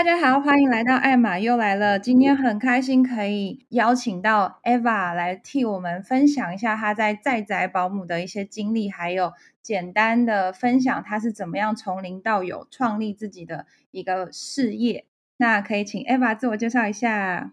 大家好，欢迎来到艾玛又来了。今天很开心可以邀请到 Eva 来替我们分享一下她在在宅保姆的一些经历，还有简单的分享她是怎么样从零到有创立自己的一个事业。那可以请 Eva 自我介绍一下。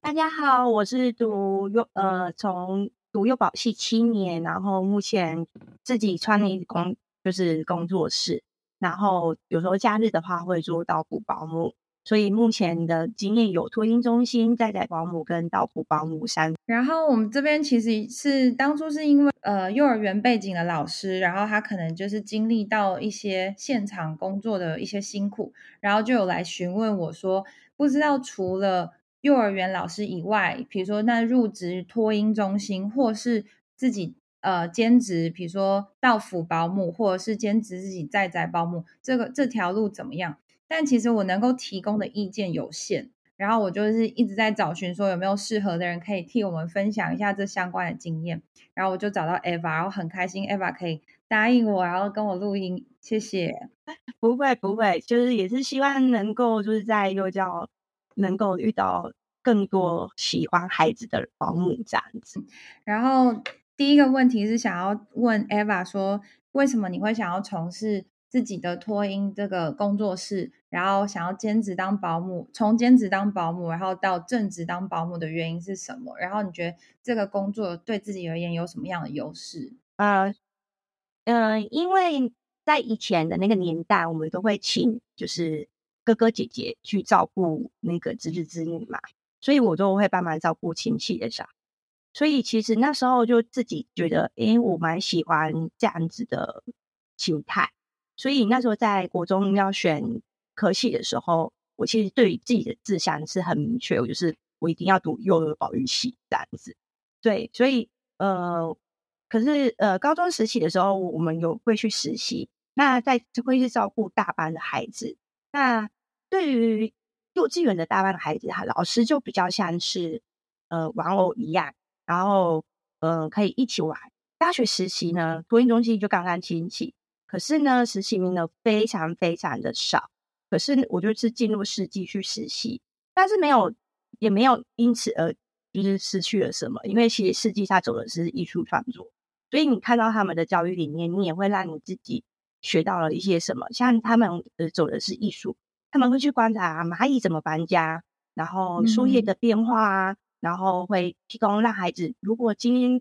大家好，我是读幼呃从读幼保系七年，然后目前自己创立工就是工作室。然后有时候假日的话会做到府保姆，所以目前的经验有托婴中心、在宅保姆跟到府保姆三。然后我们这边其实是当初是因为呃幼儿园背景的老师，然后他可能就是经历到一些现场工作的一些辛苦，然后就有来询问我说，不知道除了幼儿园老师以外，比如说那入职托婴中心或是自己。呃，兼职，比如说到府保姆，或者是兼职自己在宅保姆，这个这条路怎么样？但其实我能够提供的意见有限，然后我就是一直在找寻说有没有适合的人可以替我们分享一下这相关的经验，然后我就找到 Eva，然后很开心 Eva 可以答应我，然后跟我录音，谢谢。不会不会，就是也是希望能够就是在幼教能够遇到更多喜欢孩子的保姆这样子，然后。第一个问题是想要问 Eva 说，为什么你会想要从事自己的托婴这个工作室，然后想要兼职当保姆，从兼职当保姆，然后到正职当保姆的原因是什么？然后你觉得这个工作对自己而言有什么样的优势？呃，嗯、呃，因为在以前的那个年代，我们都会请就是哥哥姐姐去照顾那个侄子侄女嘛，所以我都会帮忙照顾亲戚的小孩。所以其实那时候就自己觉得，诶，我蛮喜欢这样子的心态。所以那时候在国中要选科系的时候，我其实对于自己的志向是很明确，我就是我一定要读幼儿保育系这样子。对，所以呃，可是呃，高中时期的时候，我们有会去实习，那在会去照顾大班的孩子。那对于幼稚园的大班的孩子，哈，老师就比较像是呃玩偶一样。然后，呃，可以一起玩。大学实习呢，托婴中心就刚刚兴起，可是呢，实习名额非常非常的少。可是我就是进入世纪去实习，但是没有，也没有因此而就是失去了什么。因为其实世纪他走的是艺术创作，所以你看到他们的教育理念，你也会让你自己学到了一些什么。像他们呃走的是艺术，他们会去观察蚂蚁怎么搬家，然后树叶的变化啊。嗯然后会提供让孩子，如果今天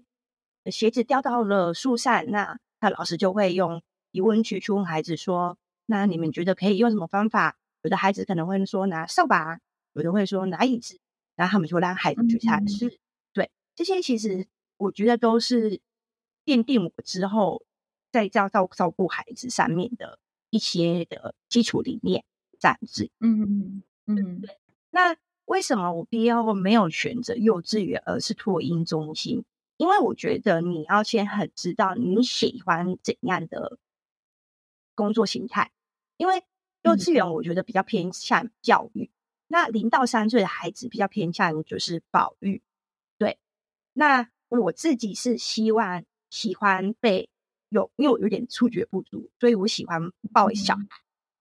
鞋子掉到了树上，那那老师就会用疑问句去问孩子说：“那你们觉得可以用什么方法？”有的孩子可能会说拿扫把，有的会说拿椅子，然后他们就让孩子去尝试。嗯、对，这些其实我觉得都是奠定我之后在教照照顾孩子上面的一些的基础理念这样子。嗯嗯嗯，对，那。为什么我毕业后没有选择幼稚园，而是托婴中心？因为我觉得你要先很知道你喜欢怎样的工作形态。因为幼稚园我觉得比较偏向教育，嗯、那零到三岁的孩子比较偏向就是保育。对，那我自己是希望喜欢被有，因为我有点触觉不足，所以我喜欢抱小孩，嗯、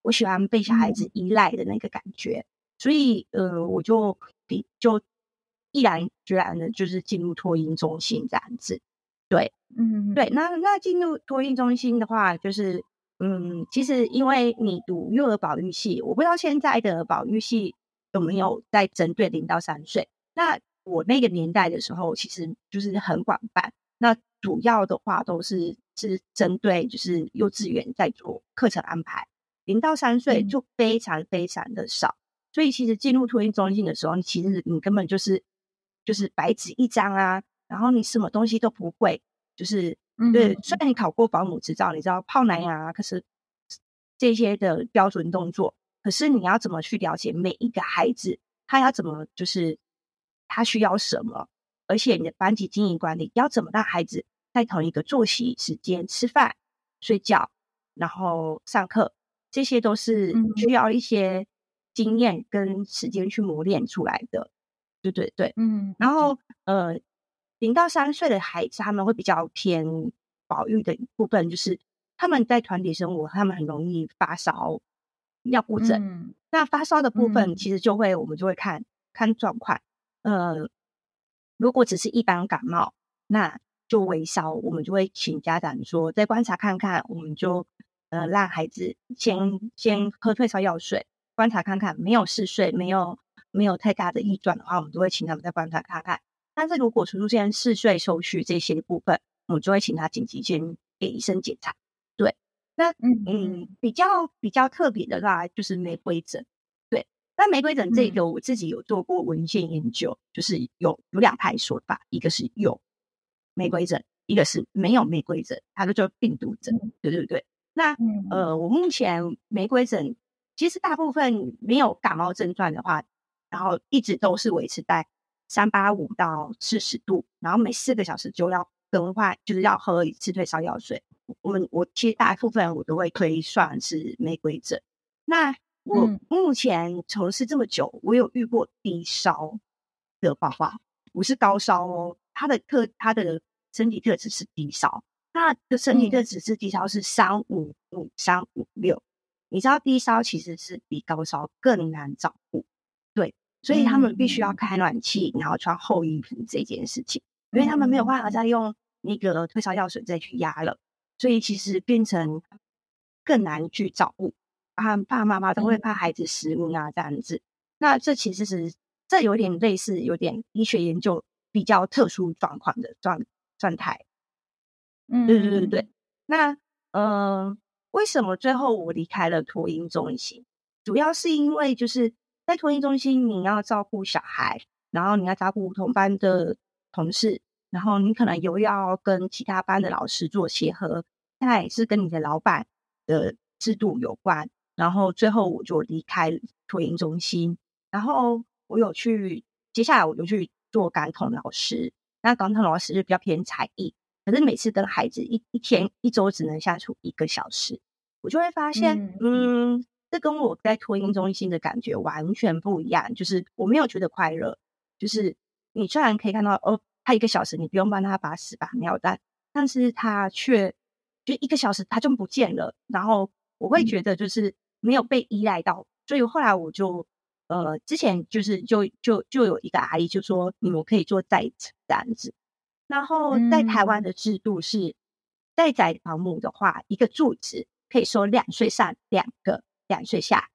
我喜欢被小孩子依赖的那个感觉。所以，呃，我就比就毅然决然的，就是进入托婴中心这样子。对，嗯，对。那那进入托婴中心的话，就是，嗯，其实因为你读幼儿保育系，我不知道现在的保育系有没有在针对零到三岁。那我那个年代的时候，其实就是很广泛。那主要的话都是是针对就是幼稚园在做课程安排，零到三岁就非常非常的少。所以其实进入托婴中心的时候，你其实你根本就是就是白纸一张啊，然后你什么东西都不会，就是对。虽然你考过保姆执照，你知道泡奶啊，可是这些的标准动作，可是你要怎么去了解每一个孩子，他要怎么就是他需要什么，而且你的班级经营管理要怎么让孩子在同一个作息时间吃饭、睡觉，然后上课，这些都是需要一些。经验跟时间去磨练出来的，对对对，嗯，然后呃，零到三岁的孩子他们会比较偏保育的一部分，就是他们在团体生活，他们很容易发烧、尿布疹，那发烧的部分，其实就会、嗯、我们就会看看状况。呃，如果只是一般感冒，那就微烧，我们就会请家长说再观察看看，我们就呃让孩子先先喝退烧药水，观察看看，没有嗜睡，没有没有太大的异状的话，我们就会请他们再观察看看。但是如果出现嗜睡、抽搐这些部分，我们就会请他紧急先给医生检查。对，那嗯嗯，比较比较特别的话，就是玫瑰疹。对，那玫瑰疹这个我自己有做过文献研究，嗯、就是有有两派说法，一个是有玫瑰疹，一个是没有玫瑰疹，它就叫病毒疹。对对对。那呃，我目前玫瑰疹其实大部分没有感冒症状的话，然后一直都是维持在。三八五到四十度，然后每四个小时就要更换，就是要喝一次退烧药水。我们我其实大部分我都会推算是玫瑰疹。那我目前从事这么久，我有遇过低烧的宝宝，不是高烧哦，他的特他的身体特质是低烧，他的身体特质是低烧是三五五三五六。你知道低烧其实是比高烧更难照顾，对。所以他们必须要开暖气，然后穿厚衣服这件事情，因为他们没有办法再用那个退烧药水再去压了，所以其实变成更难去照顾啊。爸爸妈妈都会怕孩子失温啊这样子。那这其实是这有点类似，有点医学研究比较特殊状况的状状态。嗯，对对对对。那呃，为什么最后我离开了托婴中心？主要是因为就是。在托婴中心，你要照顾小孩，然后你要照顾同班的同事，然后你可能又要跟其他班的老师做协和，那也是跟你的老板的制度有关。然后最后我就离开托婴中心，然后我有去，接下来我就去做感统老师。那感统老师就比较偏才艺，可是每次跟孩子一一天一周只能相处一个小时，我就会发现，嗯。嗯这跟我在托婴中心的感觉完全不一样，就是我没有觉得快乐。就是你虽然可以看到哦，他一个小时你不用帮他把屎把尿，但但是他却就一个小时他就不见了。然后我会觉得就是没有被依赖到，所以后来我就呃之前就是就就就有一个阿姨就说你们可以做待产这样子。然后在台湾的制度是待产保姆的话，一个住址可以收两岁上两个。两岁下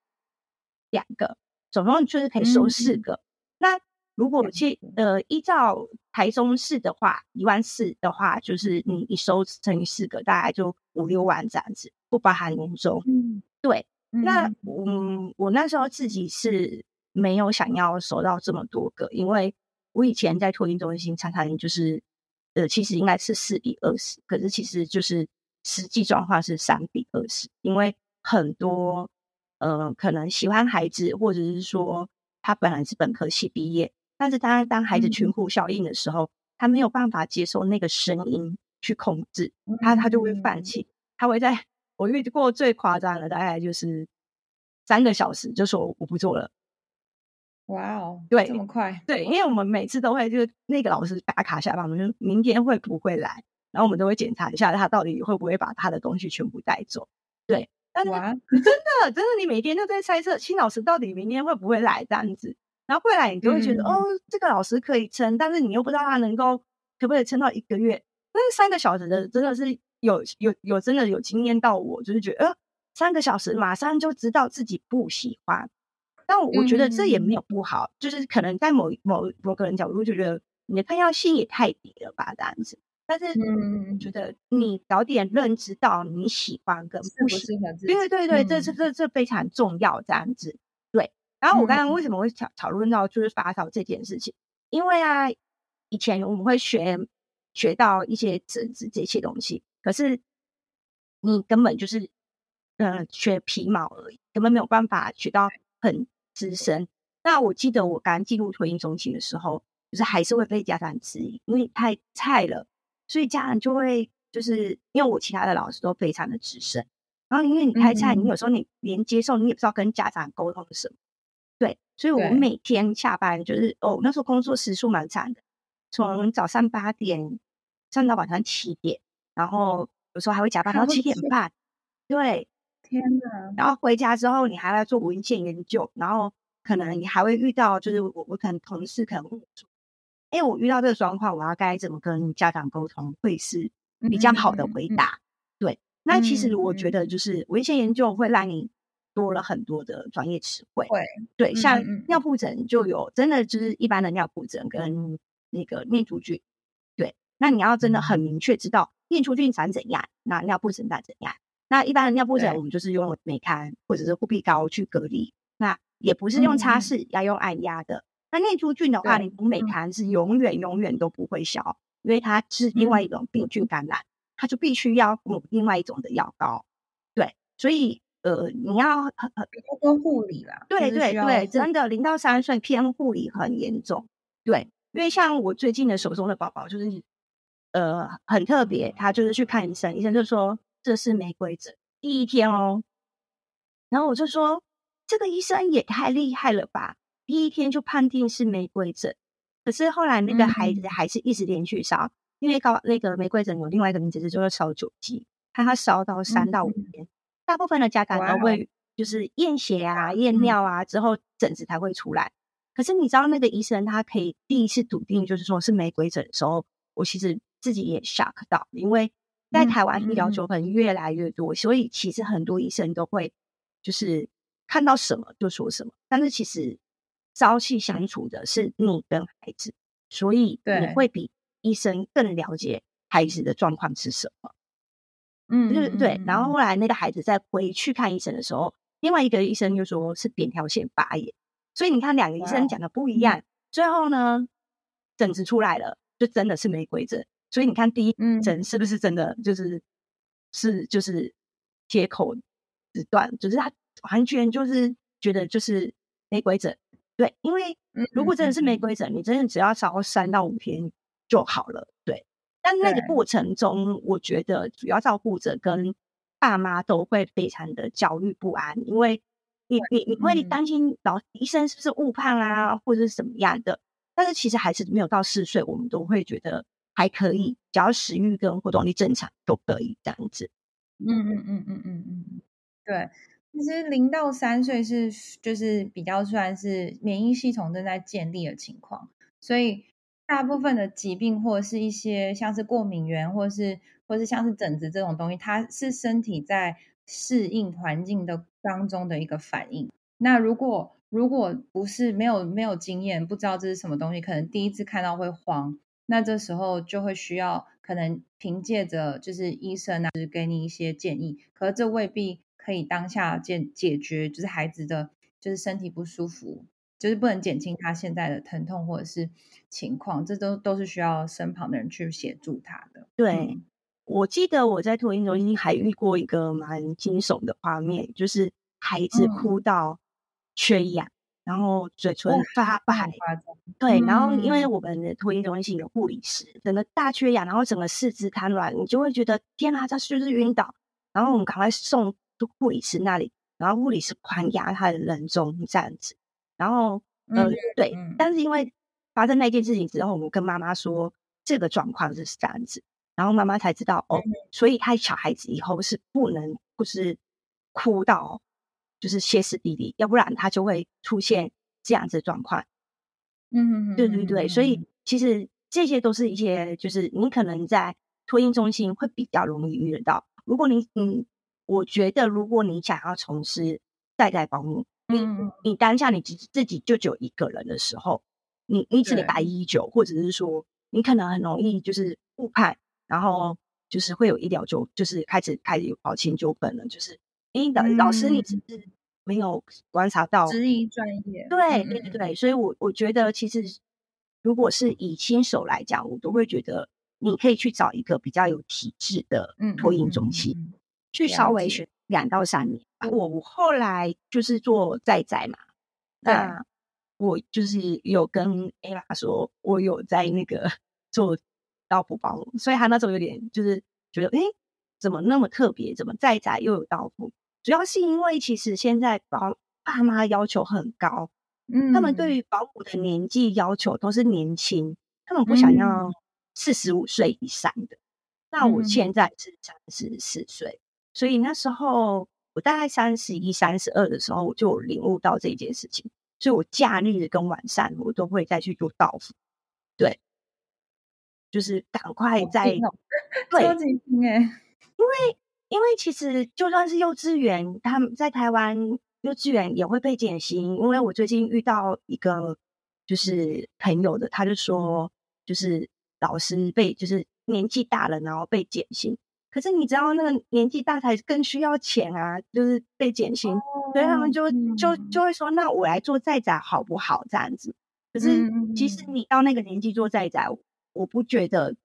两个，总共就是可以收四个。嗯、那如果去呃依照台中市的话，一万四的话，就是你一收乘以四个，大概就五六万这样子，不包含年终。嗯，对。那嗯，我那时候自己是没有想要收到这么多个，因为我以前在托婴中心常常就是呃，其实应该是四比二十，可是其实就是实际状况是三比二十，因为很多。呃，可能喜欢孩子，或者是说他本来是本科系毕业，但是他当孩子群呼效应的时候，他没有办法接受那个声音去控制，他他就会放弃。他会在我遇过最夸张的，大概就是三个小时就说我不做了。哇哦，对，这么快？对，因为我们每次都会就是那个老师打卡下班，我们就明天会不会来，然后我们都会检查一下他到底会不会把他的东西全部带走。对。但是真的，真的，你每天都在猜测新老师到底明天会不会来这样子，然后会来，你就会觉得、嗯、哦，这个老师可以撑，但是你又不知道他能够可不可以撑到一个月。但是三个小时的真的是有有有真的有惊艳到我，就是觉得呃，三个小时马上就知道自己不喜欢。但我觉得这也没有不好，嗯、就是可能在某某某个人角度就觉得你的抗药性也太低了吧，这样子。但是，嗯，觉得你早点认知到你喜欢跟不喜欢，对对对，这这这这非常重要，这样子。对。然后我刚刚为什么会讨讨论到就是发烧这件事情？因为啊，以前我们会学学到一些政治这些东西，可是你根本就是呃学皮毛而已，根本没有办法学到很资深。那我记得我刚进入托婴中心的时候，就是还是会被家长质疑，因为太菜了。所以家长就会就是因为我其他的老师都非常的资深，然后因为你开菜，你有时候你连接受你也不知道跟家长沟通什么，对，所以我每天下班就是哦，那时候工作时数蛮长的，从早上八点上到晚上七点，然后有时候还会加班到七点半，对，天哪！然后回家之后，你还要做文献研究，然后可能你还会遇到，就是我我可能同事可能问我说，哎，我遇到这个状况，我要该怎么跟家长沟通，会是比较好的回答？嗯、对，那其实我觉得就是文献研究会让你多了很多的专业词汇。会，对，像尿布疹就有真的就是一般的尿布疹跟那个念珠菌。对，那你要真的很明确知道念珠菌长怎样，那尿布疹长怎样。那一般的尿布疹，我们就是用美康或者是护壁膏去隔离。那也不是用擦拭，要用按压的。那念珠菌的话，你补美康是永远永远都不会消，因为它是另外一种病菌感染，它就必须要补另外一种的药膏。对，所以呃，你要很很多护理啦。对对对，真的零到三岁偏护理很严重。对，因为像我最近的手中的宝宝，就是呃很特别，他就是去看医生，医生就说。这是玫瑰疹，第一天哦，然后我就说，这个医生也太厉害了吧，第一天就判定是玫瑰疹。可是后来那个孩子还是一直连续烧，嗯、因为高那个玫瑰疹有另外一个名字，就是烧酒鸡，看他烧到三到五天。嗯、大部分的家长都会就是验血啊、验尿啊之后疹子才会出来。可是你知道那个医生他可以第一次笃定就是说是玫瑰疹的时候，我其实自己也 shock 到，因为。在台湾医疗纠纷越来越多，嗯嗯、所以其实很多医生都会就是看到什么就说什么。但是其实朝夕相处的是你跟孩子，所以你会比医生更了解孩子的状况是什么。嗯，对对。然后后来那个孩子再回去看医生的时候，另外一个医生就说是扁桃腺发炎。所以你看两个医生讲的不一样，最后呢，疹子出来了，就真的是玫瑰疹。所以你看，第一针是不是真的就是、嗯、是就是切口直断，就是他完全就是觉得就是玫瑰疹，对，因为如果真的是玫瑰疹，嗯、你真的只要烧三到五天就好了，对。但那个过程中，我觉得主要照顾者跟爸妈都会非常的焦虑不安，因为你你你会担心老医生是不是误判啊，或者是什么样的。但是其实孩子没有到四岁，我们都会觉得。还可以，只要食欲跟活动力正常都可以这样子。嗯嗯嗯嗯嗯嗯，对。其实零到三岁是就是比较算是免疫系统正在建立的情况，所以大部分的疾病或者是一些像是过敏源，或是或是像是疹子这种东西，它是身体在适应环境的当中的一个反应。那如果如果不是没有没有经验，不知道这是什么东西，可能第一次看到会慌。那这时候就会需要可能凭借着就是医生啊，就是给你一些建议，可是这未必可以当下解解决，就是孩子的就是身体不舒服，就是不能减轻他现在的疼痛或者是情况，这都都是需要身旁的人去协助他的。对，嗯、我记得我在托婴中心还遇过一个蛮惊悚的画面，就是孩子哭到缺氧。嗯然后嘴唇发白，对，然后因为我们的托婴中心有护理师，整个大缺氧，然后整个四肢瘫软，你就会觉得天啊，他是不是晕倒？然后我们赶快送到护理师那里，然后护理师狂压他的人中这样子，然后呃，嗯、对，但是因为发生那件事情之后，我们跟妈妈说这个状况是这样子，然后妈妈才知道哦，所以他小孩子以后是不能不是哭到。就是歇斯底里，要不然他就会出现这样子的状况。嗯，对对对，所以其实这些都是一些，就是你可能在托婴中心会比较容易遇得到。如果你，嗯，我觉得如果你想要从事代代保姆，你你当下你自自己就只有一个人的时候，你你只能打一一九，或者是说你可能很容易就是误判，然后就是会有医疗纠，就是开始开始有保险纠纷了，就是。的老师，你只是没有观察到质疑专业，对对对对，所以我我觉得其实如果是以新手来讲，我都会觉得你可以去找一个比较有体制的托婴中心，嗯嗯嗯嗯、去稍微学两到三年。解我后来就是做在宅嘛，那我就是有跟 Ella 说，我有在那个 做到补保姆，所以他那时候有点就是觉得，哎，怎么那么特别？怎么在宅又有到补？主要是因为其实现在保爸妈要求很高，嗯，他们对于保姆的年纪要求都是年轻，他们不想要四十五岁以上的。嗯、那我现在是三十四岁，所以那时候我大概三十一、三十二的时候，我就领悟到这件事情，所以我假日跟晚上我都会再去做道服。对，就是赶快在、哦、对，超级拼哎，因为因为其实就算是幼稚园，他们在台湾幼稚园也会被减薪。因为我最近遇到一个就是朋友的，他就说，就是老师被就是年纪大了，然后被减薪。可是你知道，那个年纪大才更需要钱啊，就是被减薪，哦、所以他们就就就会说，那我来做在宅好不好？这样子。可是其实你到那个年纪做在宅，我不觉得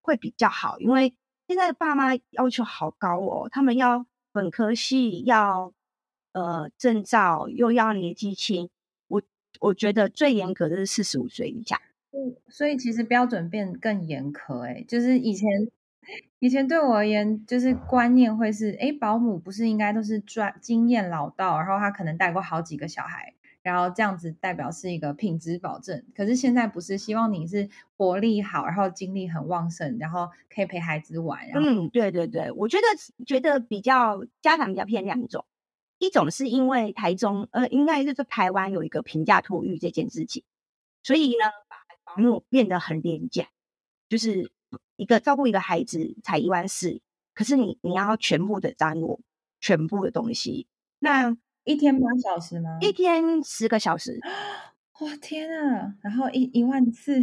会比较好，因为现在的爸妈要求好高哦，他们要本科系，要呃证照，又要年纪轻。我我觉得最严格的是四十五岁以下。嗯，所以其实标准变更严苛，哎，就是以前。以前对我而言，就是观念会是，诶，保姆不是应该都是专经验老道，然后他可能带过好几个小孩，然后这样子代表是一个品质保证。可是现在不是，希望你是活力好，然后精力很旺盛，然后可以陪孩子玩。嗯，对对对，我觉得觉得比较家长比较偏两种，一种是因为台中，呃，应该就是台湾有一个平价托育这件事情，所以呢，把保姆变得很廉价，就是。一个照顾一个孩子才一万四，可是你你要全部的担我全部的东西，那一天八小时吗？一天十个小时，哇天啊！然后一一万四，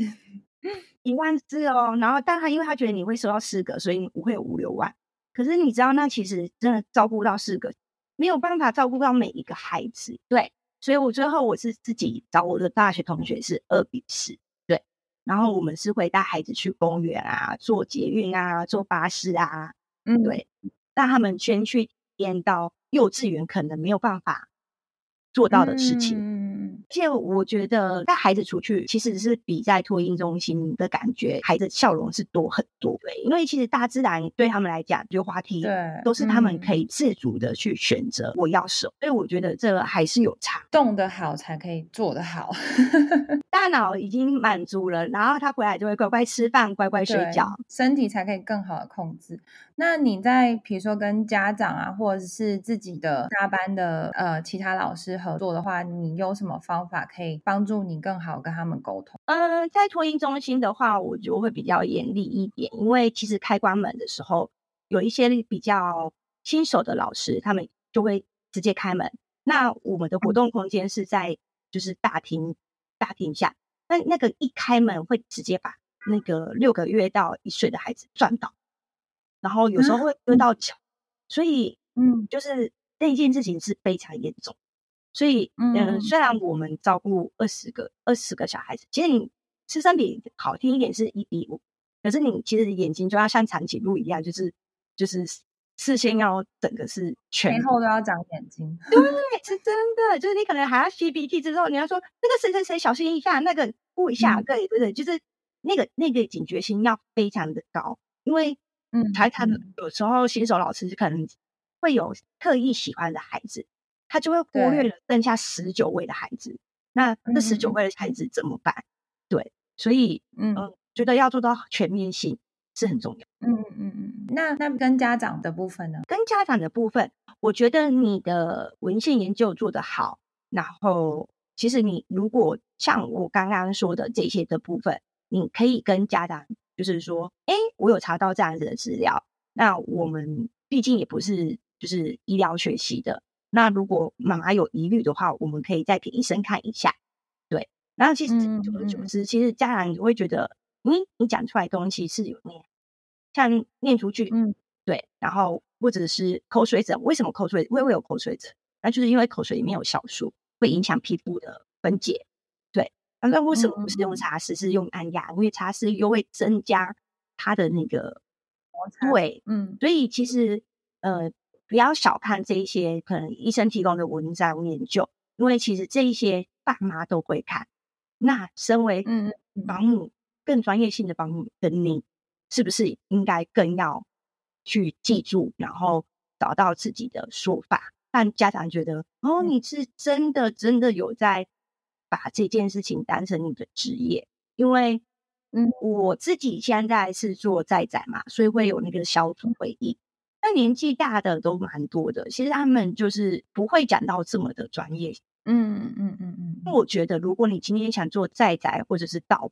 一万四哦。然后，但他因为他觉得你会收到四个，所以你不会有五六万。可是你知道，那其实真的照顾到四个，没有办法照顾到每一个孩子。对，所以我最后我是自己找我的大学同学是二比四。然后我们是会带孩子去公园啊，坐捷运啊，坐巴士啊，嗯，对，让他们先去体验到幼稚园可能没有办法做到的事情。嗯而且我觉得带孩子出去，其实是比在托婴中心的感觉，孩子笑容是多很多。对，因为其实大自然对他们来讲，就滑梯，对，都是他们可以自主的去选择我要什么。所以我觉得这个还是有差，动得好才可以做得好。大脑已经满足了，然后他回来就会乖乖吃饭，乖乖睡觉，身体才可以更好的控制。那你在比如说跟家长啊，或者是自己的大班的呃其他老师合作的话，你有什么方法可以帮助你更好跟他们沟通？呃，在托婴中心的话，我就会比较严厉一点，因为其实开关门的时候，有一些比较新手的老师，他们就会直接开门。那我们的活动空间是在就是大厅大厅下，那那个一开门会直接把那个六个月到一岁的孩子撞倒。然后有时候会割到脚，嗯、所以嗯，就是那件事情是非常严重。所以嗯、呃，虽然我们照顾二十个二十个小孩子，其实你师生比好听一点是一比五，可是你其实眼睛就要像长颈鹿一样，就是就是视线要整个是全前后都要长眼睛。对，是真的，就是你可能还要吸鼻涕之后，你要说那个谁谁谁小心一下，那个顾一下，对对对，就是那个那个警觉心要非常的高，因为。嗯，他他有时候新手老师可能会有特意喜欢的孩子，他就会忽略了剩下十九位的孩子。那这十九位的孩子怎么办？对，所以嗯，觉得要做到全面性是很重要。嗯嗯嗯。那那跟家长的部分呢？跟家长的部分，我觉得你的文献研究做得好，然后其实你如果像我刚刚说的这些的部分，你可以跟家长。就是说，哎，我有查到这样子的资料。那我们毕竟也不是就是医疗学习的。那如果妈妈有疑虑的话，我们可以再给医生看一下。对，然后其实久而久之，其实家长也会觉得，嗯，你讲出来的东西是有念，像念出去，嗯，对，然后或者是口水疹，为什么口水会会有口水疹？那就是因为口水里面有酵素，会影响皮肤的分解。对那为什么不是用茶湿，是用按压？因为茶湿又会增加它的那个摩擦。对，嗯，所以其实呃，不要小看这一些可能医生提供的文章研究，因为其实这一些爸妈都会看。那身为嗯保姆更专业性的保姆的你，是不是应该更要去记住，然后找到自己的说法？让家长觉得哦，你是真的真的有在。把这件事情当成你的职业，因为，嗯，我自己现在是做在宅嘛，所以会有那个小组会议。那年纪大的都蛮多的，其实他们就是不会讲到这么的专业。嗯嗯嗯嗯。那我觉得，如果你今天想做在宅或者是到，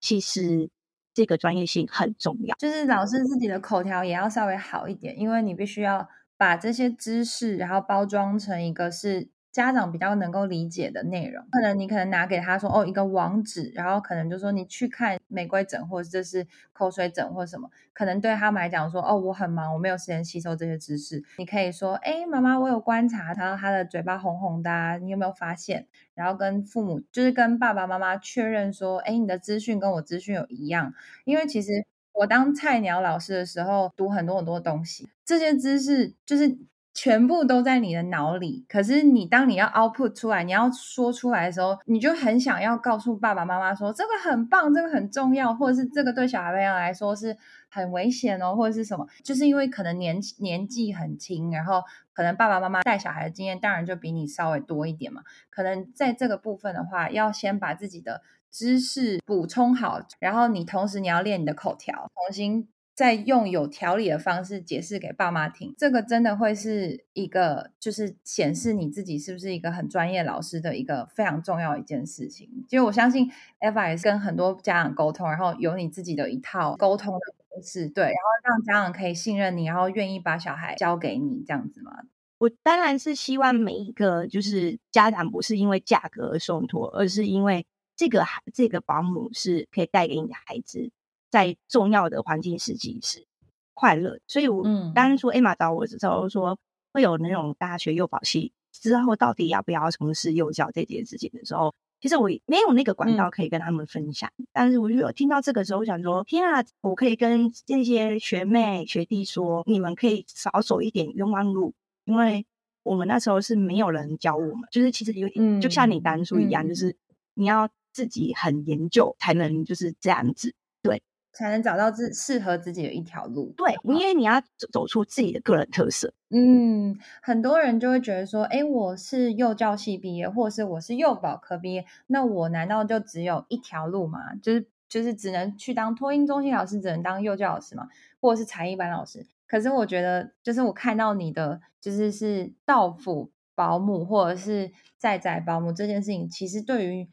其实这个专业性很重要。就是老师自己的口条也要稍微好一点，因为你必须要把这些知识，然后包装成一个是。家长比较能够理解的内容，可能你可能拿给他说哦，一个网址，然后可能就说你去看玫瑰疹，或者这是口水疹或什么，可能对他们来讲说哦，我很忙，我没有时间吸收这些知识。你可以说，哎，妈妈，我有观察他，他的嘴巴红红的，你有没有发现？然后跟父母就是跟爸爸妈妈确认说，哎，你的资讯跟我资讯有一样，因为其实我当菜鸟老师的时候，读很多很多东西，这些知识就是。全部都在你的脑里，可是你当你要 output 出来，你要说出来的时候，你就很想要告诉爸爸妈妈说这个很棒，这个很重要，或者是这个对小孩朋友来说是很危险哦，或者是什么，就是因为可能年年纪很轻，然后可能爸爸妈妈带小孩的经验当然就比你稍微多一点嘛，可能在这个部分的话，要先把自己的知识补充好，然后你同时你要练你的口条，重新。再用有条理的方式解释给爸妈听，这个真的会是一个，就是显示你自己是不是一个很专业老师的一个非常重要一件事情。就我相信，Eva 也是跟很多家长沟通，然后有你自己的一套沟通的方式，对，然后让家长可以信任你，然后愿意把小孩交给你，这样子嘛？我当然是希望每一个就是家长不是因为价格而送托，而是因为这个孩这个保姆是可以带给你的孩子。在重要的环境时期是快乐，所以我当初 Emma 找我的时候说会有那种大学幼保系之后到底要不要从事幼教这件事情的时候，其实我没有那个管道可以跟他们分享。嗯、但是我就有听到这个时候，我想说天啊，我可以跟这些学妹学弟说，你们可以少走一点冤枉路，因为我们那时候是没有人教我们，就是其实有点就像你当初一样，嗯、就是你要自己很研究才能就是这样子，对。才能找到自适合自己的一条路。对，因为你要走出自己的个人特色。嗯，很多人就会觉得说，哎，我是幼教系毕业，或是我是幼保科毕业，那我难道就只有一条路吗？就是就是只能去当托婴中心老师，只能当幼教老师吗？或者是才艺班老师？可是我觉得，就是我看到你的，就是是到府保姆或者是在宅保姆这件事情，其实对于。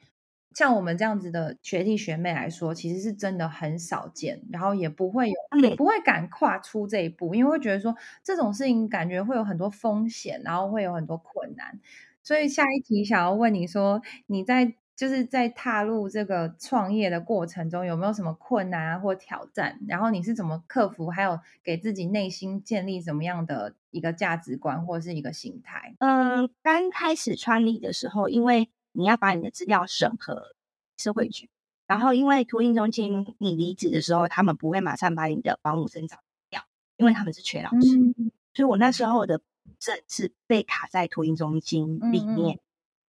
像我们这样子的学弟学妹来说，其实是真的很少见，然后也不会有，不会敢跨出这一步，因为会觉得说这种事情感觉会有很多风险，然后会有很多困难。所以下一题想要问你说，你在就是在踏入这个创业的过程中，有没有什么困难啊或挑战？然后你是怎么克服？还有给自己内心建立什么样的一个价值观或是一个心态？嗯，刚开始创立的时候，因为你要把你的资料审核社会局，然后因为托婴中心你离职的时候，他们不会马上把你的保姆证找掉，因为他们是缺老师，嗯、所以我那时候的证是被卡在托婴中心里面，嗯、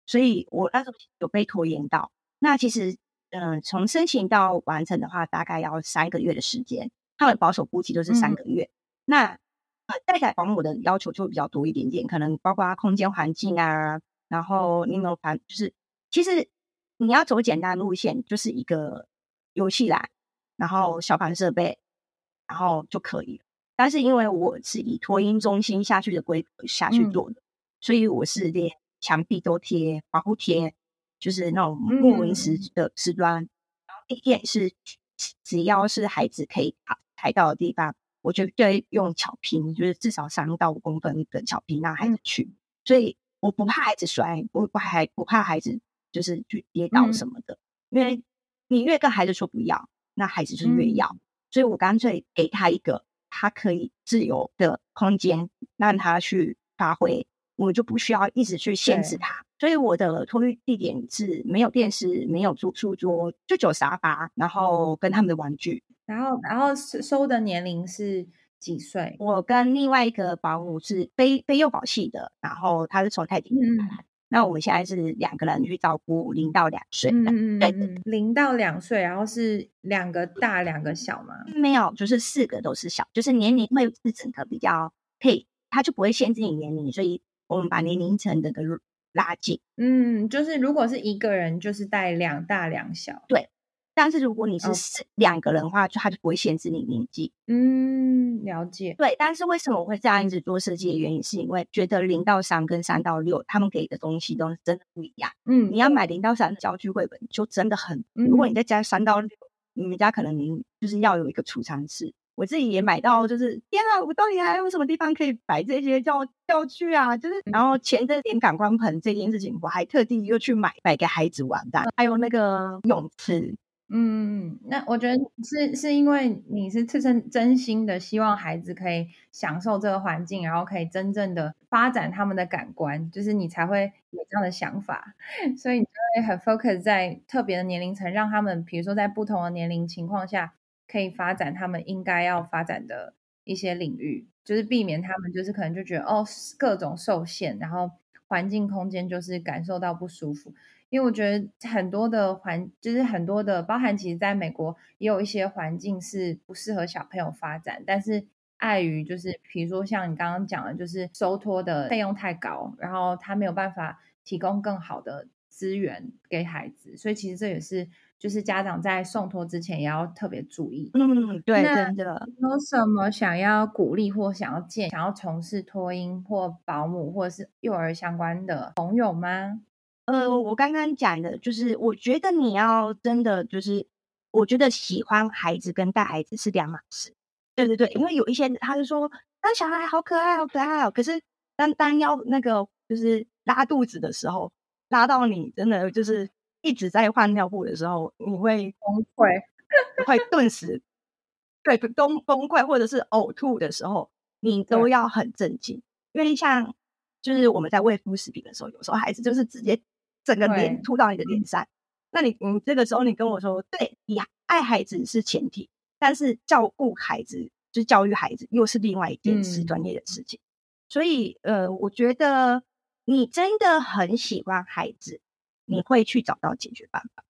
所以我那时候有被拖延到。那其实，嗯、呃，从申请到完成的话，大概要三个月的时间，他们保守估计都是三个月。嗯、那呃，在宅保姆的要求就会比较多一点点，可能包括空间环境啊。然后你有没有盘，就是其实你要走简单路线，就是一个游戏栏，然后小盘设备，然后就可以了。但是因为我是以托婴中心下去的规格下去做的，嗯、所以我是连墙壁都贴保护贴，就是那种木纹石的瓷砖。然后地垫是只要是孩子可以爬踩到的地方，我就会用巧拼，就是至少三到五公分的巧拼让孩子去。所以。我不怕孩子摔，我不还不怕孩子就是去跌倒什么的，嗯、因为你越跟孩子说不要，那孩子就越要，嗯、所以我干脆给他一个他可以自由的空间，让他去发挥，我就不需要一直去限制他。所以我的托育地点是没有电视，没有住书桌，就只有沙发，然后跟他们的玩具，然后然后收的年龄是。几岁？我跟另外一个保姆是非非幼保系的，然后他是从泰迪来。嗯、那我们现在是两个人去照顾零到两岁。嗯对，零到两岁，然后是两个大两个小吗？没有，就是四个都是小，就是年龄会是整个比较配，他就不会限制你年龄，所以我们把年龄层整个拉近。嗯，就是如果是一个人，就是带两大两小。对。但是如果你是两个人的话，就他就不会限制你年纪。嗯，了解。对，但是为什么我会这样一直做设计的原因，是因为觉得零到三跟三到六，他们给的东西都是真的不一样。嗯，你要买零到三的教具绘本，就真的很。如果你再加三到六，你们家可能你就是要有一个储藏室。我自己也买到，就是天啊，我到底还有什么地方可以摆这些教教具啊？就是，然后前阵点感光盆这件事情，我还特地又去买买给孩子玩的，还有那个泳池。嗯，那我觉得是是因为你是自身真心的希望孩子可以享受这个环境，然后可以真正的发展他们的感官，就是你才会有这样的想法，所以你就会很 focus 在特别的年龄层，让他们比如说在不同的年龄情况下。可以发展他们应该要发展的一些领域，就是避免他们就是可能就觉得哦各种受限，然后环境空间就是感受到不舒服。因为我觉得很多的环就是很多的包含，其实在美国也有一些环境是不适合小朋友发展，但是碍于就是比如说像你刚刚讲的，就是收托的费用太高，然后他没有办法提供更好的资源给孩子，所以其实这也是。就是家长在送托之前也要特别注意。嗯，对，真的。有什么想要鼓励或想要建、想要从事托婴或保姆或者是幼儿相关的朋友吗？呃，我刚刚讲的就是，我觉得你要真的就是，我觉得喜欢孩子跟带孩子是两码事。对对对，因为有一些他就说，那小孩好可爱，好可爱哦。可是当当要那个就是拉肚子的时候，拉到你真的就是。一直在换尿布的时候，你会崩溃，会顿时对崩崩溃，或者是呕吐的时候，你都要很镇静。因为像就是我们在喂副食品的时候，有时候孩子就是直接整个脸吐到你的脸上，那你你，这个时候你跟我说，对，你爱孩子是前提，但是照顾孩子就是教育孩子又是另外一件事，专业的事情。嗯、所以呃，我觉得你真的很喜欢孩子。你会去找到解决办法，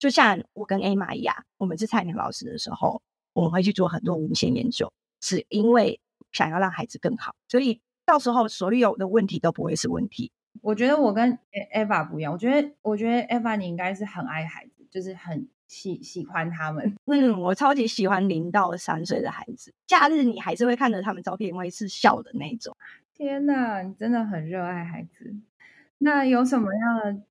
就像我跟 Emma 一样，我们是菜鸟老师的时候，我们会去做很多文献研究，是因为想要让孩子更好，所以到时候所有的问题都不会是问题。我觉得我跟 Eva 不一样，我觉得我觉得 Eva 你应该是很爱孩子，就是很喜喜欢他们。嗯，我超级喜欢零到三岁的孩子，假日你还是会看着他们照片，因为是笑的那种。天哪，你真的很热爱孩子。那有什么样的？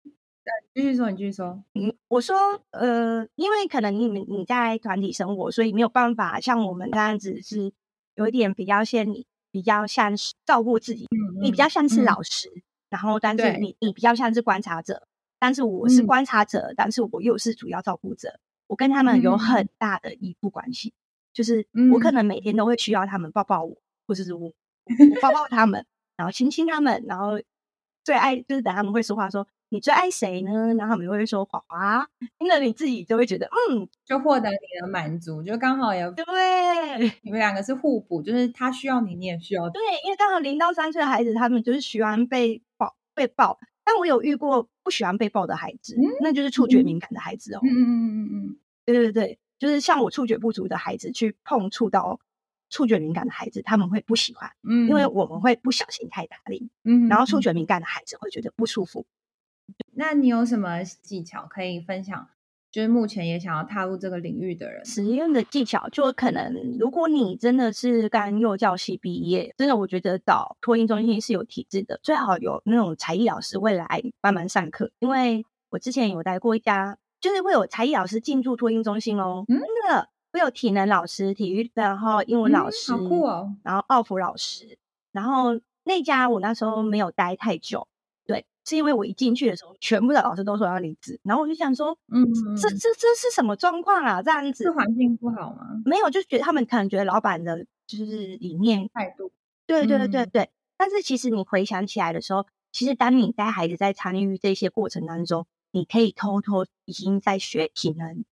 继续说，你继续说。嗯，我说，呃，因为可能你们你在团体生活，所以没有办法像我们这样子，是有一点比较像你，比较像是照顾自己。嗯，你比较像是老师，嗯，然后但是你你比较像是观察者，但是我是观察者，嗯，但是我又是主要照顾者。我跟他们有很大的依附关系，嗯，就是我可能每天都会需要他们抱抱我，或者是我 我抱抱他们，然后亲亲他们，然后。最爱就是等他们会说话说，你最爱谁呢？然后他们就会说华华，听了你自己就会觉得嗯，就获得你的满足，就刚好也对，你们两个是互补，就是他需要你，你也需要。对，因为刚好零到三岁的孩子，他们就是喜欢被抱被抱，但我有遇过不喜欢被抱的孩子，嗯、那就是触觉敏感的孩子哦。嗯嗯嗯嗯嗯，对对对，就是像我触觉不足的孩子去碰触到。触觉敏感的孩子他们会不喜欢，嗯，因为我们会不小心太大力，嗯，然后触觉敏感的孩子会觉得不舒服。那你有什么技巧可以分享？就是目前也想要踏入这个领域的人，实验的技巧就可能，如果你真的是刚幼教系毕业，真的我觉得找托婴中心是有体制的，最好有那种才艺老师会来帮忙上课。因为我之前有待过一家，就是会有才艺老师进驻托婴中心哦，嗯，那个。会有体能老师、体育，然后英文老师，嗯、好酷哦。然后奥福老师，然后那家我那时候没有待太久，对，是因为我一进去的时候，全部的老师都说要离职，然后我就想说，嗯，这这这是什么状况啊？这样子，是环境不好吗？没有，就觉得他们可能觉得老板的就是理念态度，对对对对对。但是其实你回想起来的时候，其实当你带孩子在参与这些过程当中，你可以偷偷已经在学体能。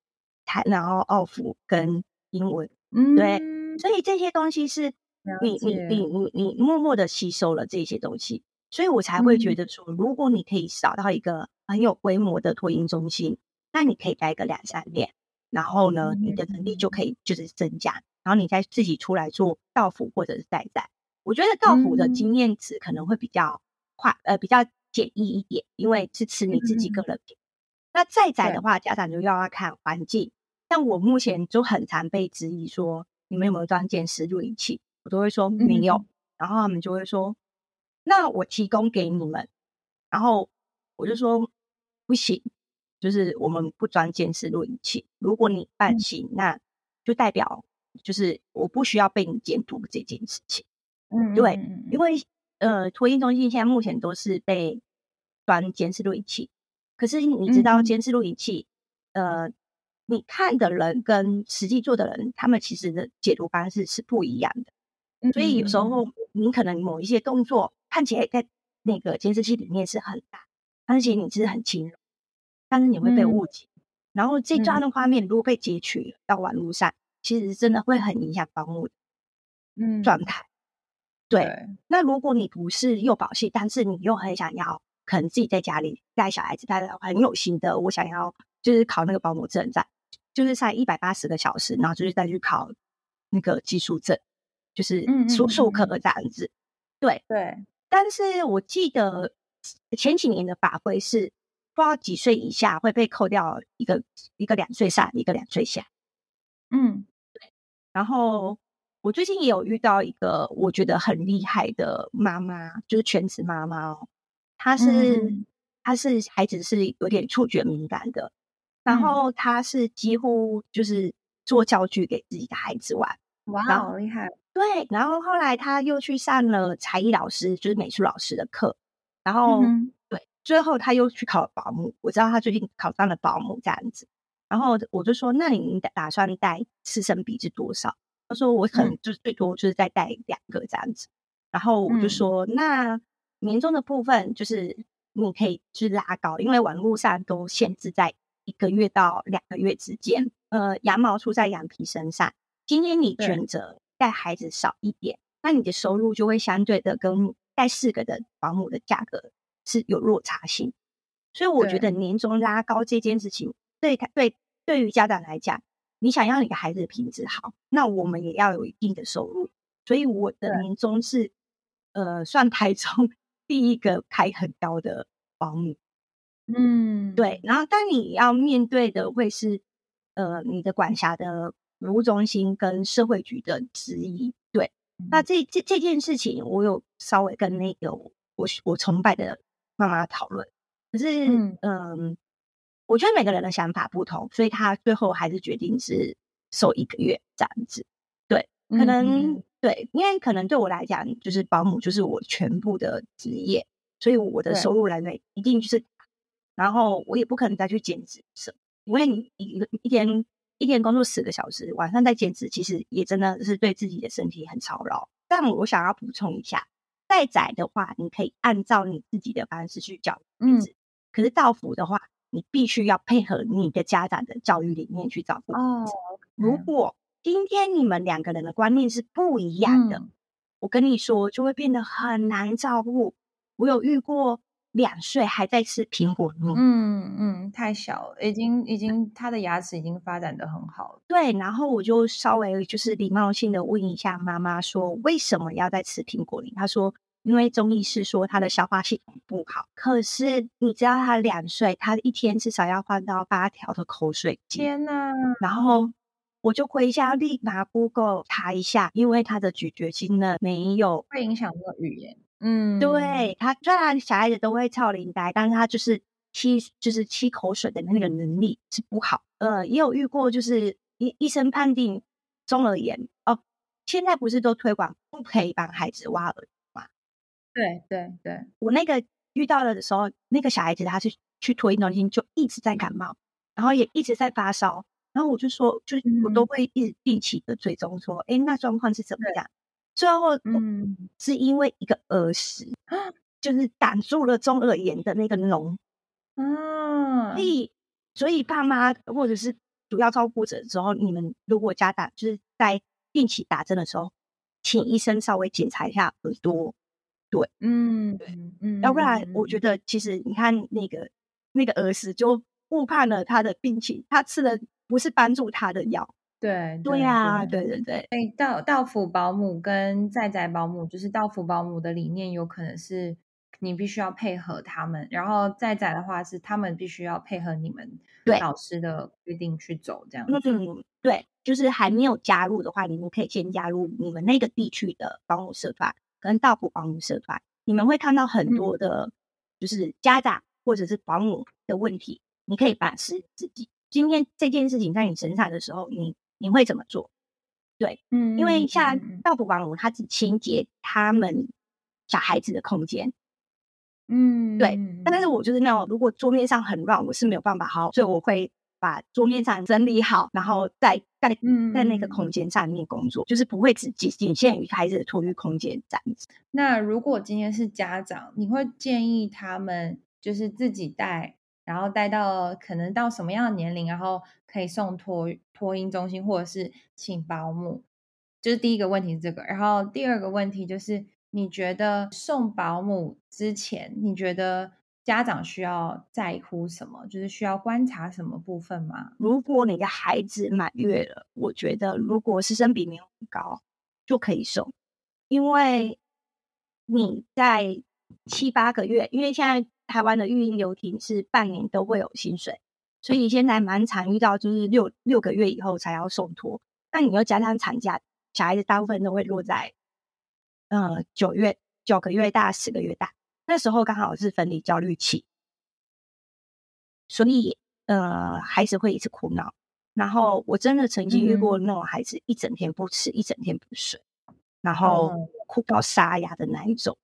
然后奥数跟英文，嗯，对，所以这些东西是你你你你你默默的吸收了这些东西，所以我才会觉得说，嗯、如果你可以找到一个很有规模的托婴中心，那你可以待个两三年，然后呢，嗯、你的能力就可以就是增加，然后你再自己出来做到府或者是代代。我觉得到府的经验值可能会比较快，呃，比较简易一点，因为是吃你自己个人品。那再宅的话，家长就要要看环境。像我目前就很常被质疑说，你们有没有装监视录影器？我都会说没有，嗯、然后他们就会说，那我提供给你们。然后我就说不行，就是我们不装监视录影器。如果你办行，嗯、那就代表就是我不需要被你监督这件事情。嗯，对，因为呃，托运中心现在目前都是被装监视录影器。可是你知道监视录影器，嗯、呃，你看的人跟实际做的人，他们其实的解读方式是不一样的。嗯、所以有时候你可能某一些动作看起来在那个监视器里面是很大，但是其实你是很轻柔，但是你会被误解。嗯、然后这段的画面如果被截取到网络上，其实真的会很影响保姆的嗯状态。对，对那如果你不是幼保系，但是你又很想要。可能自己在家里带小孩子带的很有心的，我想要就是考那个保姆证，在就是上一百八十个小时，然后就是再去考那个技术证，就是数数科这样子。对对，但是我记得前几年的法规是不知道几岁以下会被扣掉一个一个两岁上一个两岁下。嗯，对。然后我最近也有遇到一个我觉得很厉害的妈妈，就是全职妈妈哦。她是，嗯、他是孩子是有点触觉敏感的，然后她是几乎就是做教具给自己的孩子玩，哇，好厉害！对，然后后来他又去上了才艺老师，就是美术老师的课，然后、嗯、对，最后他又去考了保姆。我知道他最近考上了保姆这样子，然后我就说：“那你打算带师生比是多少？”他说：“我可能就最多就是再带两个这样子。嗯”然后我就说：“那。”年终的部分就是你可以去拉高，因为网络上都限制在一个月到两个月之间。呃，羊毛出在羊皮身上。今天你选择带孩子少一点，那你的收入就会相对的跟带四个的保姆的价格是有落差性。所以我觉得年终拉高这件事情，对他对对于家长来讲，你想要你的孩子的品质好，那我们也要有一定的收入。所以我的年终是呃算台中。第一个开很高的保姆，嗯，对。然后，当你要面对的会是，呃，你的管辖的服务中心跟社会局的质疑。对，嗯、那这这这件事情，我有稍微跟那个我我崇拜的妈妈讨论。可是，嗯、呃，我觉得每个人的想法不同，所以他最后还是决定是收一个月这样子。对，可能。嗯对，因为可能对我来讲，就是保姆就是我全部的职业，所以我的收入来源一定就是，然后我也不可能再去兼职什么，因为你一个一天一天工作十个小时，晚上再兼职，其实也真的是对自己的身体很操劳。但我想要补充一下，再窄的话，你可以按照你自己的方式去教育孩子，嗯，可是到府的话，你必须要配合你的家长的教育理念去照顾。哦，如果今天你们两个人的观念是不一样的，嗯、我跟你说就会变得很难照顾。我有遇过两岁还在吃苹果泥，嗯嗯，太小了，已经已经他的牙齿已经发展的很好了。对，然后我就稍微就是礼貌性的问一下妈妈说，为什么要在吃苹果泥？她说因为中医是说他的消化系统不好。可是你知道他两岁，他一天至少要换到八条的口水。天哪！然后。我就回家立马 Google 查一下，因为他的咀嚼肌呢没有会影响到语言。嗯，对，他虽然小孩子都会翘铃带，但是他就是吸就是吸口水的那个能力是不好。呃，也有遇过，就是医医生判定中耳炎哦。现在不是都推广不可以帮孩子挖耳吗？对对对，我那个遇到了的时候，那个小孩子他是去托运中心就一直在感冒，然后也一直在发烧。然后我就说，就是我都会一直定期的追踪，说，哎、嗯，那状况是怎么样？最后，嗯，是因为一个耳石，嗯、就是挡住了中耳炎的那个脓。嗯，所以，所以爸妈或者是主要照顾者之后，你们如果家长就是在定期打针的时候，请医生稍微检查一下耳朵。对，嗯，对，嗯，要不然我觉得其实你看那个那个儿时就误判了他的病情，他吃的。不是帮助他的药，对对呀，对对对。哎，到到府保姆跟在宅保姆，就是到府保姆的理念有可能是你必须要配合他们，然后在宅的话是他们必须要配合你们老师的规定去走，这样子。嗯，对，就是还没有加入的话，你们可以先加入你们那个地区的保姆社团跟到府保姆社团，你们会看到很多的，就是家长或者是保姆的问题，嗯、你可以反思自己。今天这件事情在你身上的时候，你你会怎么做？对，嗯，因为像道府保姆，他只清洁他们小孩子的空间，嗯，对。但是我就是那种，如果桌面上很乱，我是没有办法好，所以我会把桌面上整理好，然后在在在那个空间上面工作，就是不会只仅仅限于孩子的托育空间这样子。那如果今天是家长，你会建议他们就是自己带，然后带到可能到什么样的年龄，然后可以送托托婴中心，或者是请保姆，就是第一个问题是这个。然后第二个问题就是，你觉得送保姆之前，你觉得家长需要在乎什么？就是需要观察什么部分吗？如果你的孩子满月了，我觉得如果师生比没有很高，就可以送，因为你在七八个月，因为现在。台湾的育婴留停是半年都会有薪水，所以现在蛮常遇到就是六六个月以后才要送托。那你又加上产假，小孩子大部分都会落在呃九月九个月大十个月大，那时候刚好是分离焦虑期，所以呃孩子会一直哭闹。然后我真的曾经遇过那种孩子一整天不吃，一整天不睡，然后哭到沙哑的那一种。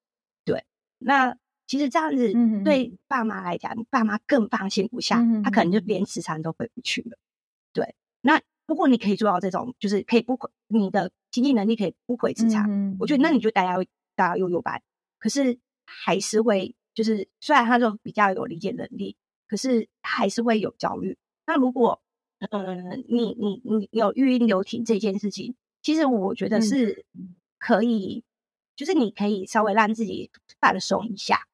对，那。其实这样子对爸妈来讲，嗯、爸妈更放心不下，嗯、他可能就连吃餐都回不去了。对，那如果你可以做到这种，就是可以不回你的经济能力可以不回磁场，嗯、我觉得那你就大家大家幼幼班，可是还是会就是虽然他就比较有理解能力，可是还是会有焦虑。那如果嗯、呃、你你你有育婴留停这件事情，其实我觉得是可以，嗯、就是你可以稍微让自己放松一下。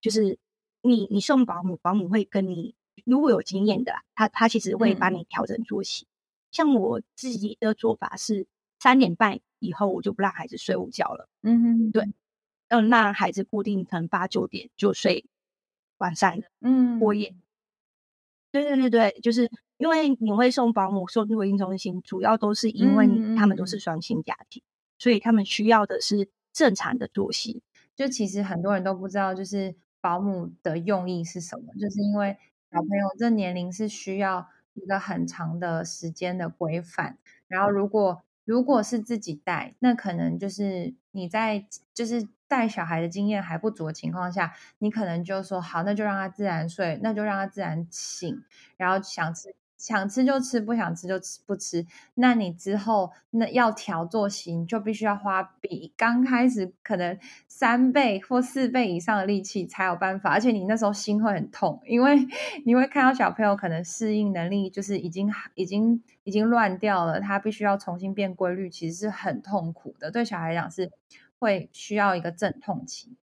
就是你，你送保姆，保姆会跟你，如果有经验的，他他其实会帮你调整作息。嗯、像我自己的做法是，三点半以后我就不让孩子睡午觉了。嗯哼，对，嗯，那孩子固定可能八九点就睡晚上的，嗯，过夜。对对对对，就是因为你会送保姆送托婴中心，主要都是因为他们都是双薪家庭，嗯、所以他们需要的是正常的作息。就其实很多人都不知道，就是。保姆的用意是什么？就是因为小朋友这年龄是需要一个很长的时间的规范。然后，如果如果是自己带，那可能就是你在就是带小孩的经验还不足的情况下，你可能就说好，那就让他自然睡，那就让他自然醒，然后想吃。想吃就吃，不想吃就吃不吃。那你之后那要调作息，你就必须要花比刚开始可能三倍或四倍以上的力气才有办法。而且你那时候心会很痛，因为你会看到小朋友可能适应能力就是已经已经已经乱掉了，他必须要重新变规律，其实是很痛苦的。对小孩来讲是会需要一个阵痛期。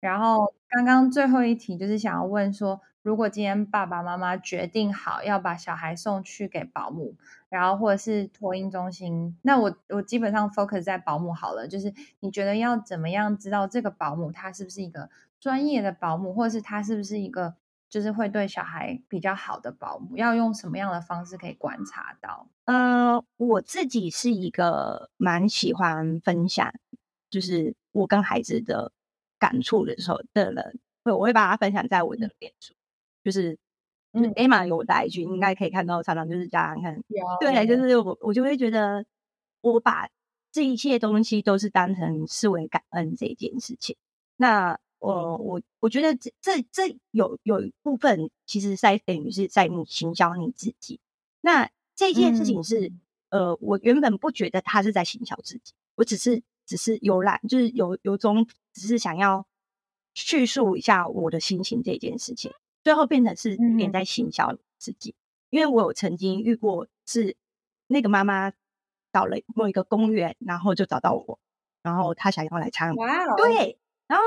然后刚刚最后一题就是想要问说。如果今天爸爸妈妈决定好要把小孩送去给保姆，然后或者是托婴中心，那我我基本上 focus 在保姆好了。就是你觉得要怎么样知道这个保姆他是不是一个专业的保姆，或者是他是不是一个就是会对小孩比较好的保姆？要用什么样的方式可以观察到？呃，我自己是一个蛮喜欢分享，就是我跟孩子的感触的时候的人，会我会把它分享在我的脸书。就是，嗯，Emma 有来一句，应该可以看到，常常就是这样看，对，就是我，我就会觉得，我把这一切东西都是当成视为感恩这件事情。那我，我，我觉得这这这有有一部分，其实在等于是在你行销你自己。那这件事情是，呃，我原本不觉得他是在行销自己，我只是只是游览，就是有有种只是想要叙述一下我的心情这件事情。最后变成是连。在行销自己，嗯、因为我有曾经遇过，是那个妈妈到了某一个公园，然后就找到我，然后她想要来参与，哇。哦，对，然后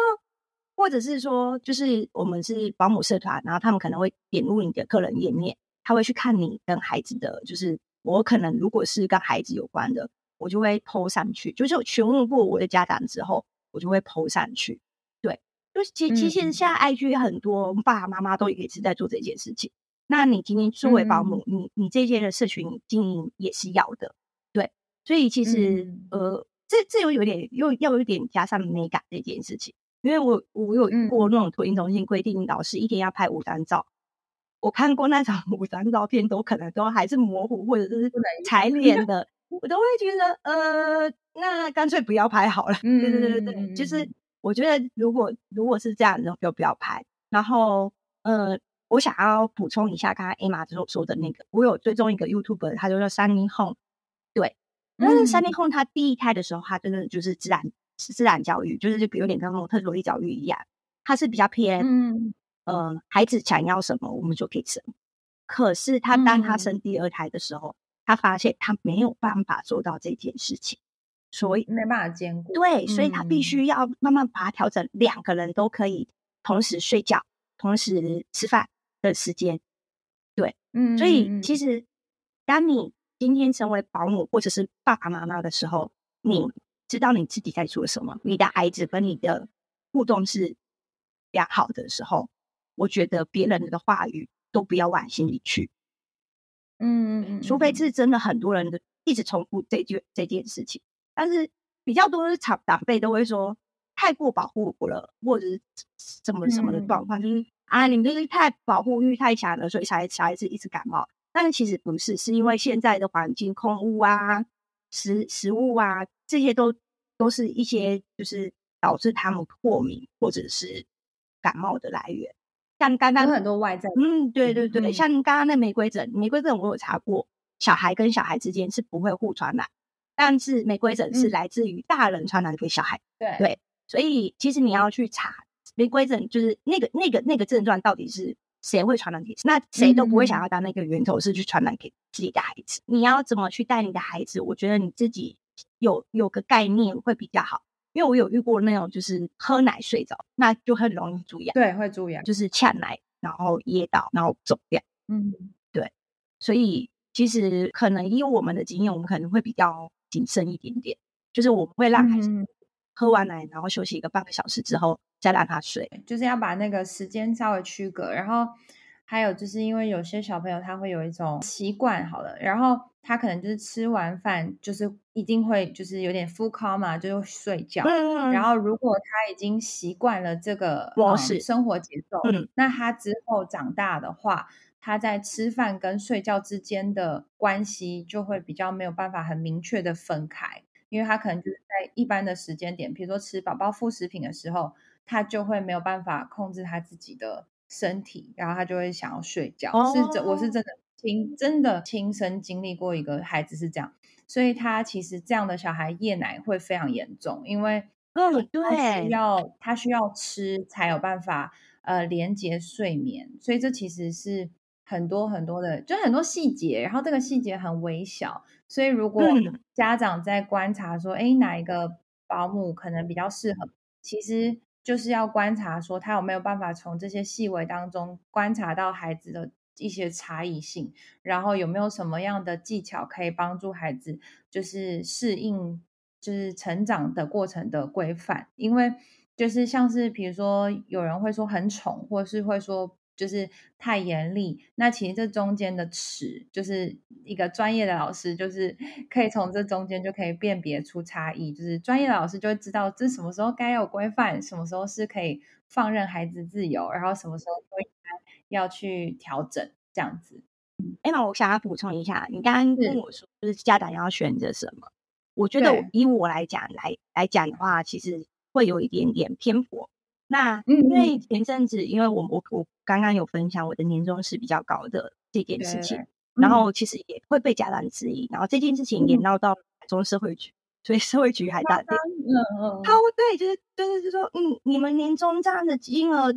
或者是说，就是我们是保姆社团，然后他们可能会点入你的个人页面，他会去看你跟孩子的，就是我可能如果是跟孩子有关的，我就会 po 上去，就是询问过我的家长之后，我就会 po 上去。对，就其其实现在 IG 很多爸爸妈妈都也是在做这件事情。那你今天作为保姆，嗯、你你这些的社群经营也是要的，对。所以其实、嗯、呃，这这又有点又要有点加上美感这件事情，因为我我有过那种托婴中心规定老师一天要拍五张照。我看过那种 五张照片，都可能都还是模糊或者是踩脸的，我都会觉得，呃，那干脆不要拍好了。对对对对对，就是我觉得如果如果是这样子，就不要拍。然后，呃，我想要补充一下刚刚 Emma 所说的那个，我有追踪一个 YouTuber，他就叫 Sunny Home。对，但是 Sunny Home 他第一胎的时候，他真的就是自然自然教育，就是就有点像那种特殊教育一样，他是比较偏。嗯呃，孩子想要什么，我们就可以生。可是他当他生第二胎的时候，嗯、他发现他没有办法做到这件事情，所以没办法兼顾。对，所以他必须要慢慢把它调整，两个人都可以同时睡觉、同时吃饭的时间。对，嗯，所以其实当你今天成为保姆或者是爸爸妈妈的时候，你知道你自己在做什么，你的孩子跟你的互动是良好的时候。我觉得别人的话语都不要往心里去，嗯除非是真的很多人的一直重复这句这件事情，但是比较多的长长辈都会说太过保护我了，或者是什么什么的状况，嗯、就是啊，你们就是太保护欲太强了，所以才小孩子一直感冒。但是其实不是，是因为现在的环境空污啊、食食物啊这些都都是一些就是导致他们过敏或者是感冒的来源。像刚刚很多外在，嗯，对对对，嗯、像刚刚那玫瑰疹，玫瑰疹我有查过，小孩跟小孩之间是不会互传染，但是玫瑰疹是来自于大人传染给小孩。对对，所以其实你要去查玫瑰疹，就是那个那个那个症状到底是谁会传染给谁？那谁都不会想要当那个源头是去传染给自己的孩子。嗯、你要怎么去带你的孩子？我觉得你自己有有个概念会比较好。因为我有遇过那种，就是喝奶睡着，那就很容易蛀牙。对，会蛀牙，就是呛奶，然后噎到，然后走掉。嗯，对。所以其实可能以我们的经验，我们可能会比较谨慎一点点，就是我们会让孩子喝完奶，然后休息一个半个小时之后再让他睡，就是要把那个时间稍微区隔，然后。还有就是因为有些小朋友他会有一种习惯，好了，然后他可能就是吃完饭就是一定会就是有点 full coma 嘛，就是睡觉。嗯、然后如果他已经习惯了这个模式、嗯、生活节奏，嗯、那他之后长大的话，他在吃饭跟睡觉之间的关系就会比较没有办法很明确的分开，因为他可能就是在一般的时间点，比如说吃宝宝副食品的时候，他就会没有办法控制他自己的。身体，然后他就会想要睡觉。Oh. 是这，我是真的亲真的亲身经历过一个孩子是这样，所以他其实这样的小孩夜奶会非常严重，因为他需要他需要吃才有办法呃连接睡眠，所以这其实是很多很多的，就很多细节，然后这个细节很微小，所以如果家长在观察说，哎，哪一个保姆可能比较适合，其实。就是要观察，说他有没有办法从这些细微当中观察到孩子的一些差异性，然后有没有什么样的技巧可以帮助孩子，就是适应，就是成长的过程的规范。因为就是像是比如说有人会说很宠，或是会说。就是太严厉，那其实这中间的尺，就是一个专业的老师，就是 可以从这中间就可以辨别出差异。就是专业的老师就会知道，这什么时候该有规范，什么时候是可以放任孩子自由，然后什么时候应该要去调整这样子。哎，那我想要补充一下，你刚刚跟我说，就是家长要选择什么？我觉得以我来讲来来讲的话，其实会有一点点偏颇。那因为前阵子，因为我我我刚刚有分享我的年终是比较高的这件事情，然后其实也会被家长质疑，然后这件事情也闹到中社会局，所以社会局还打电话，嗯嗯，他对，就是就是就说，嗯，你们年终这样的金额，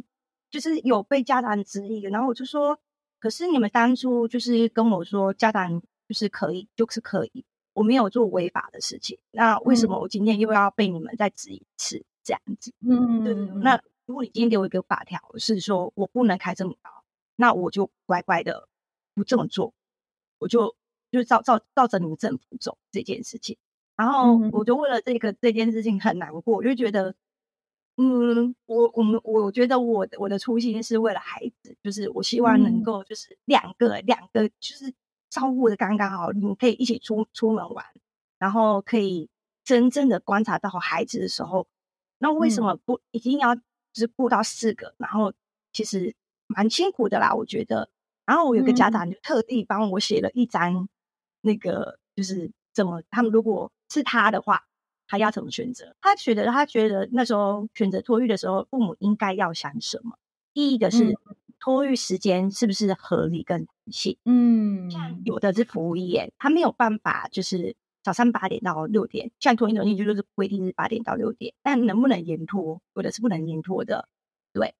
就是有被家长质疑，然后我就说，可是你们当初就是跟我说家长就是可以，就是可以，我没有做违法的事情，那为什么我今天又要被你们再质疑一次？这样子，嗯，对。那如果你今天给我一个法条，是说我不能开这么高，那我就乖乖的不这么做，我就就照照照着你们政府走这件事情。然后我就为了这个这件事情很难过，我就觉得嗯，我我们我觉得我的我的初心是为了孩子，就是我希望能够就是两个、嗯、两个就是照顾的刚刚好，你们可以一起出出门玩，然后可以真正的观察到孩子的时候，那为什么不一定要只顾到四个？然后其实蛮辛苦的啦，我觉得。然后我有个家长就特地帮我写了一张那个，就是怎么他们如果是他的话，他要怎么选择？他觉得他觉得那时候选择托育的时候，父母应该要想什么？第一个是托育时间是不是合理跟弹性？嗯，像有的是服务业，他没有办法就是早上八点到六点，像托育中心就是规定是八点到六点，但能不能延托？有的是不能延托的，对。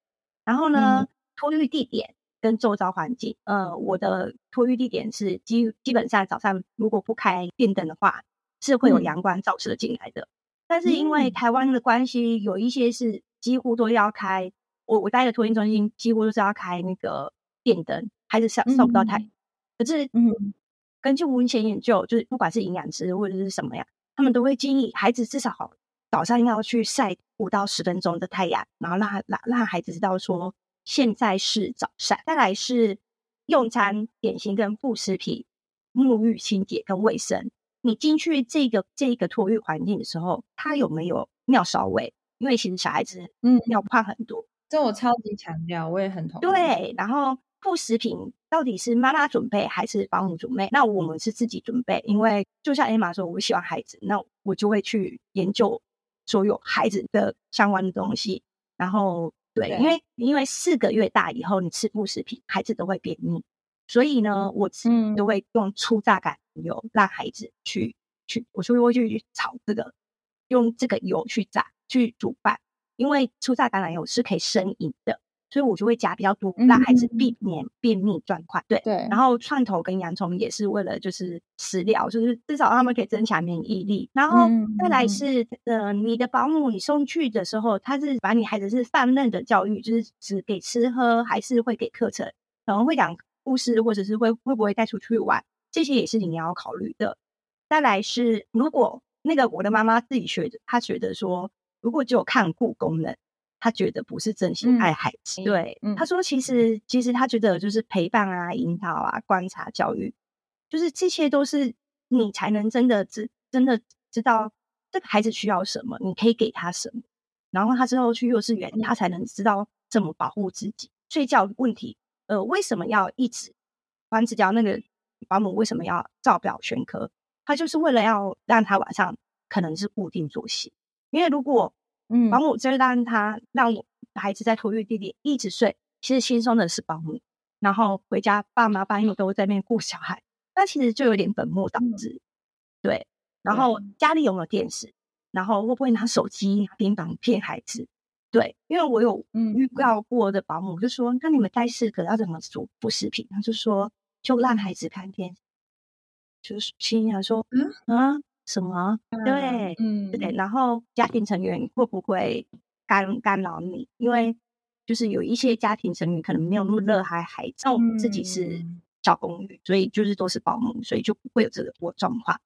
然后呢，托育地点。跟周遭环境，呃，我的托育地点是基基本上早上如果不开电灯的话，是会有阳光照射进来的。嗯、但是因为台湾的关系，有一些是几乎都要开。我我待的托婴中心几乎都是要开那个电灯，还是晒晒不到太可是，嗯，根据文献研究，就是不管是营养师或者是什么呀，他们都会建议孩子至少早上要去晒五到十分钟的太阳，然后让让让孩子知道说。现在是早上，再来是用餐、点心跟副食品、沐浴、清洁跟卫生。你进去这个这个托育环境的时候，他有没有尿骚味？因为其实小孩子嗯尿胖很多，嗯，这我超级强调，我也很同意。对，然后副食品到底是妈妈准备还是保姆准备？那我们是自己准备，因为就像 Emma 说，我喜欢孩子，那我就会去研究所有孩子的相关的东西，然后。对，因为因为四个月大以后，你吃副食品，孩子都会便秘，所以呢，我都会用粗榨橄榄油让孩子去去，我就会去炒这个，用这个油去炸去煮饭，因为粗榨橄榄油是可以生饮的。所以我就会加比较多，让孩子避免便秘状况。对对，然后蒜头跟洋葱也是为了就是食疗，就是至少他们可以增强免疫力。然后再来是呃，你的保姆你送去的时候，他是把你孩子是放任的教育，就是只给吃喝，还是会给课程，可能会讲故事，或者是会会不会带出去玩，这些也是你要考虑的。再来是如果那个我的妈妈自己学的，她觉得说，如果只有看顾功能。他觉得不是真心爱孩子，嗯、对、嗯、他说，其实其实他觉得就是陪伴啊、引导啊、观察、教育，就是这些都是你才能真的知真的知道这个孩子需要什么，你可以给他什么，然后他之后去幼稚园，他才能知道怎么保护自己。睡觉问题，呃，为什么要一直关子教那个保姆为什么要照表宣科？他就是为了要让他晚上可能是固定作息，因为如果嗯，保姆就让他让我孩子在托育地点一直睡，其实轻松的是保姆，然后回家爸妈半夜都在那边顾小孩，那其实就有点本末倒置。对，然后家里有没有电视？然后会不会拿手机、平板骗孩子？对，因为我有预告过的保姆就说，那你们带四个要怎么煮副食品？他就说就让孩子看电视，就是心想说嗯嗯。什么？对，嗯，对。然后家庭成员会不会干干扰你？因为就是有一些家庭成员可能没有那么热爱孩子，那我们自己是小公寓，所以就是都是保姆，所以就不会有这个状况。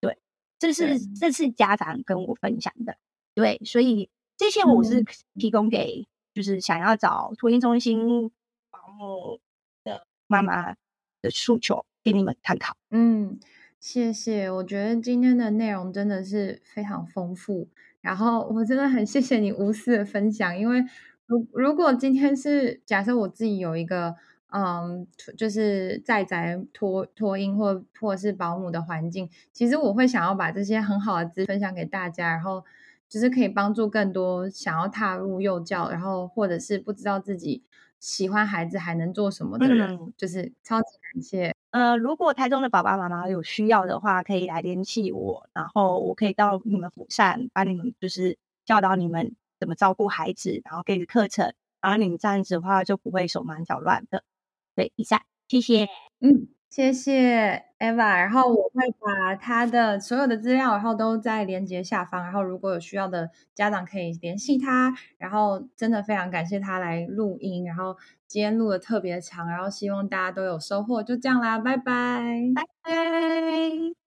对，这是这是家长跟我分享的。对，所以这些我是提供给就是想要找托婴中心保姆的妈妈的诉求，给你们参考。嗯。谢谢，我觉得今天的内容真的是非常丰富，然后我真的很谢谢你无私的分享，因为如如果今天是假设我自己有一个嗯，就是在宅托托婴或或者是保姆的环境，其实我会想要把这些很好的资分享给大家，然后就是可以帮助更多想要踏入幼教，然后或者是不知道自己喜欢孩子还能做什么的人，嗯、就是超级感谢。呃，如果台中的爸爸妈妈有需要的话，可以来联系我，然后我可以到你们府上帮你们，就是教导你们怎么照顾孩子，然后给你课程，然后你们这样子的话就不会手忙脚乱的。对，以上，谢谢，嗯。谢谢 Eva，然后我会把他的所有的资料，然后都在连接下方，然后如果有需要的家长可以联系他，然后真的非常感谢他来录音，然后今天录的特别长，然后希望大家都有收获，就这样啦，拜拜，拜拜。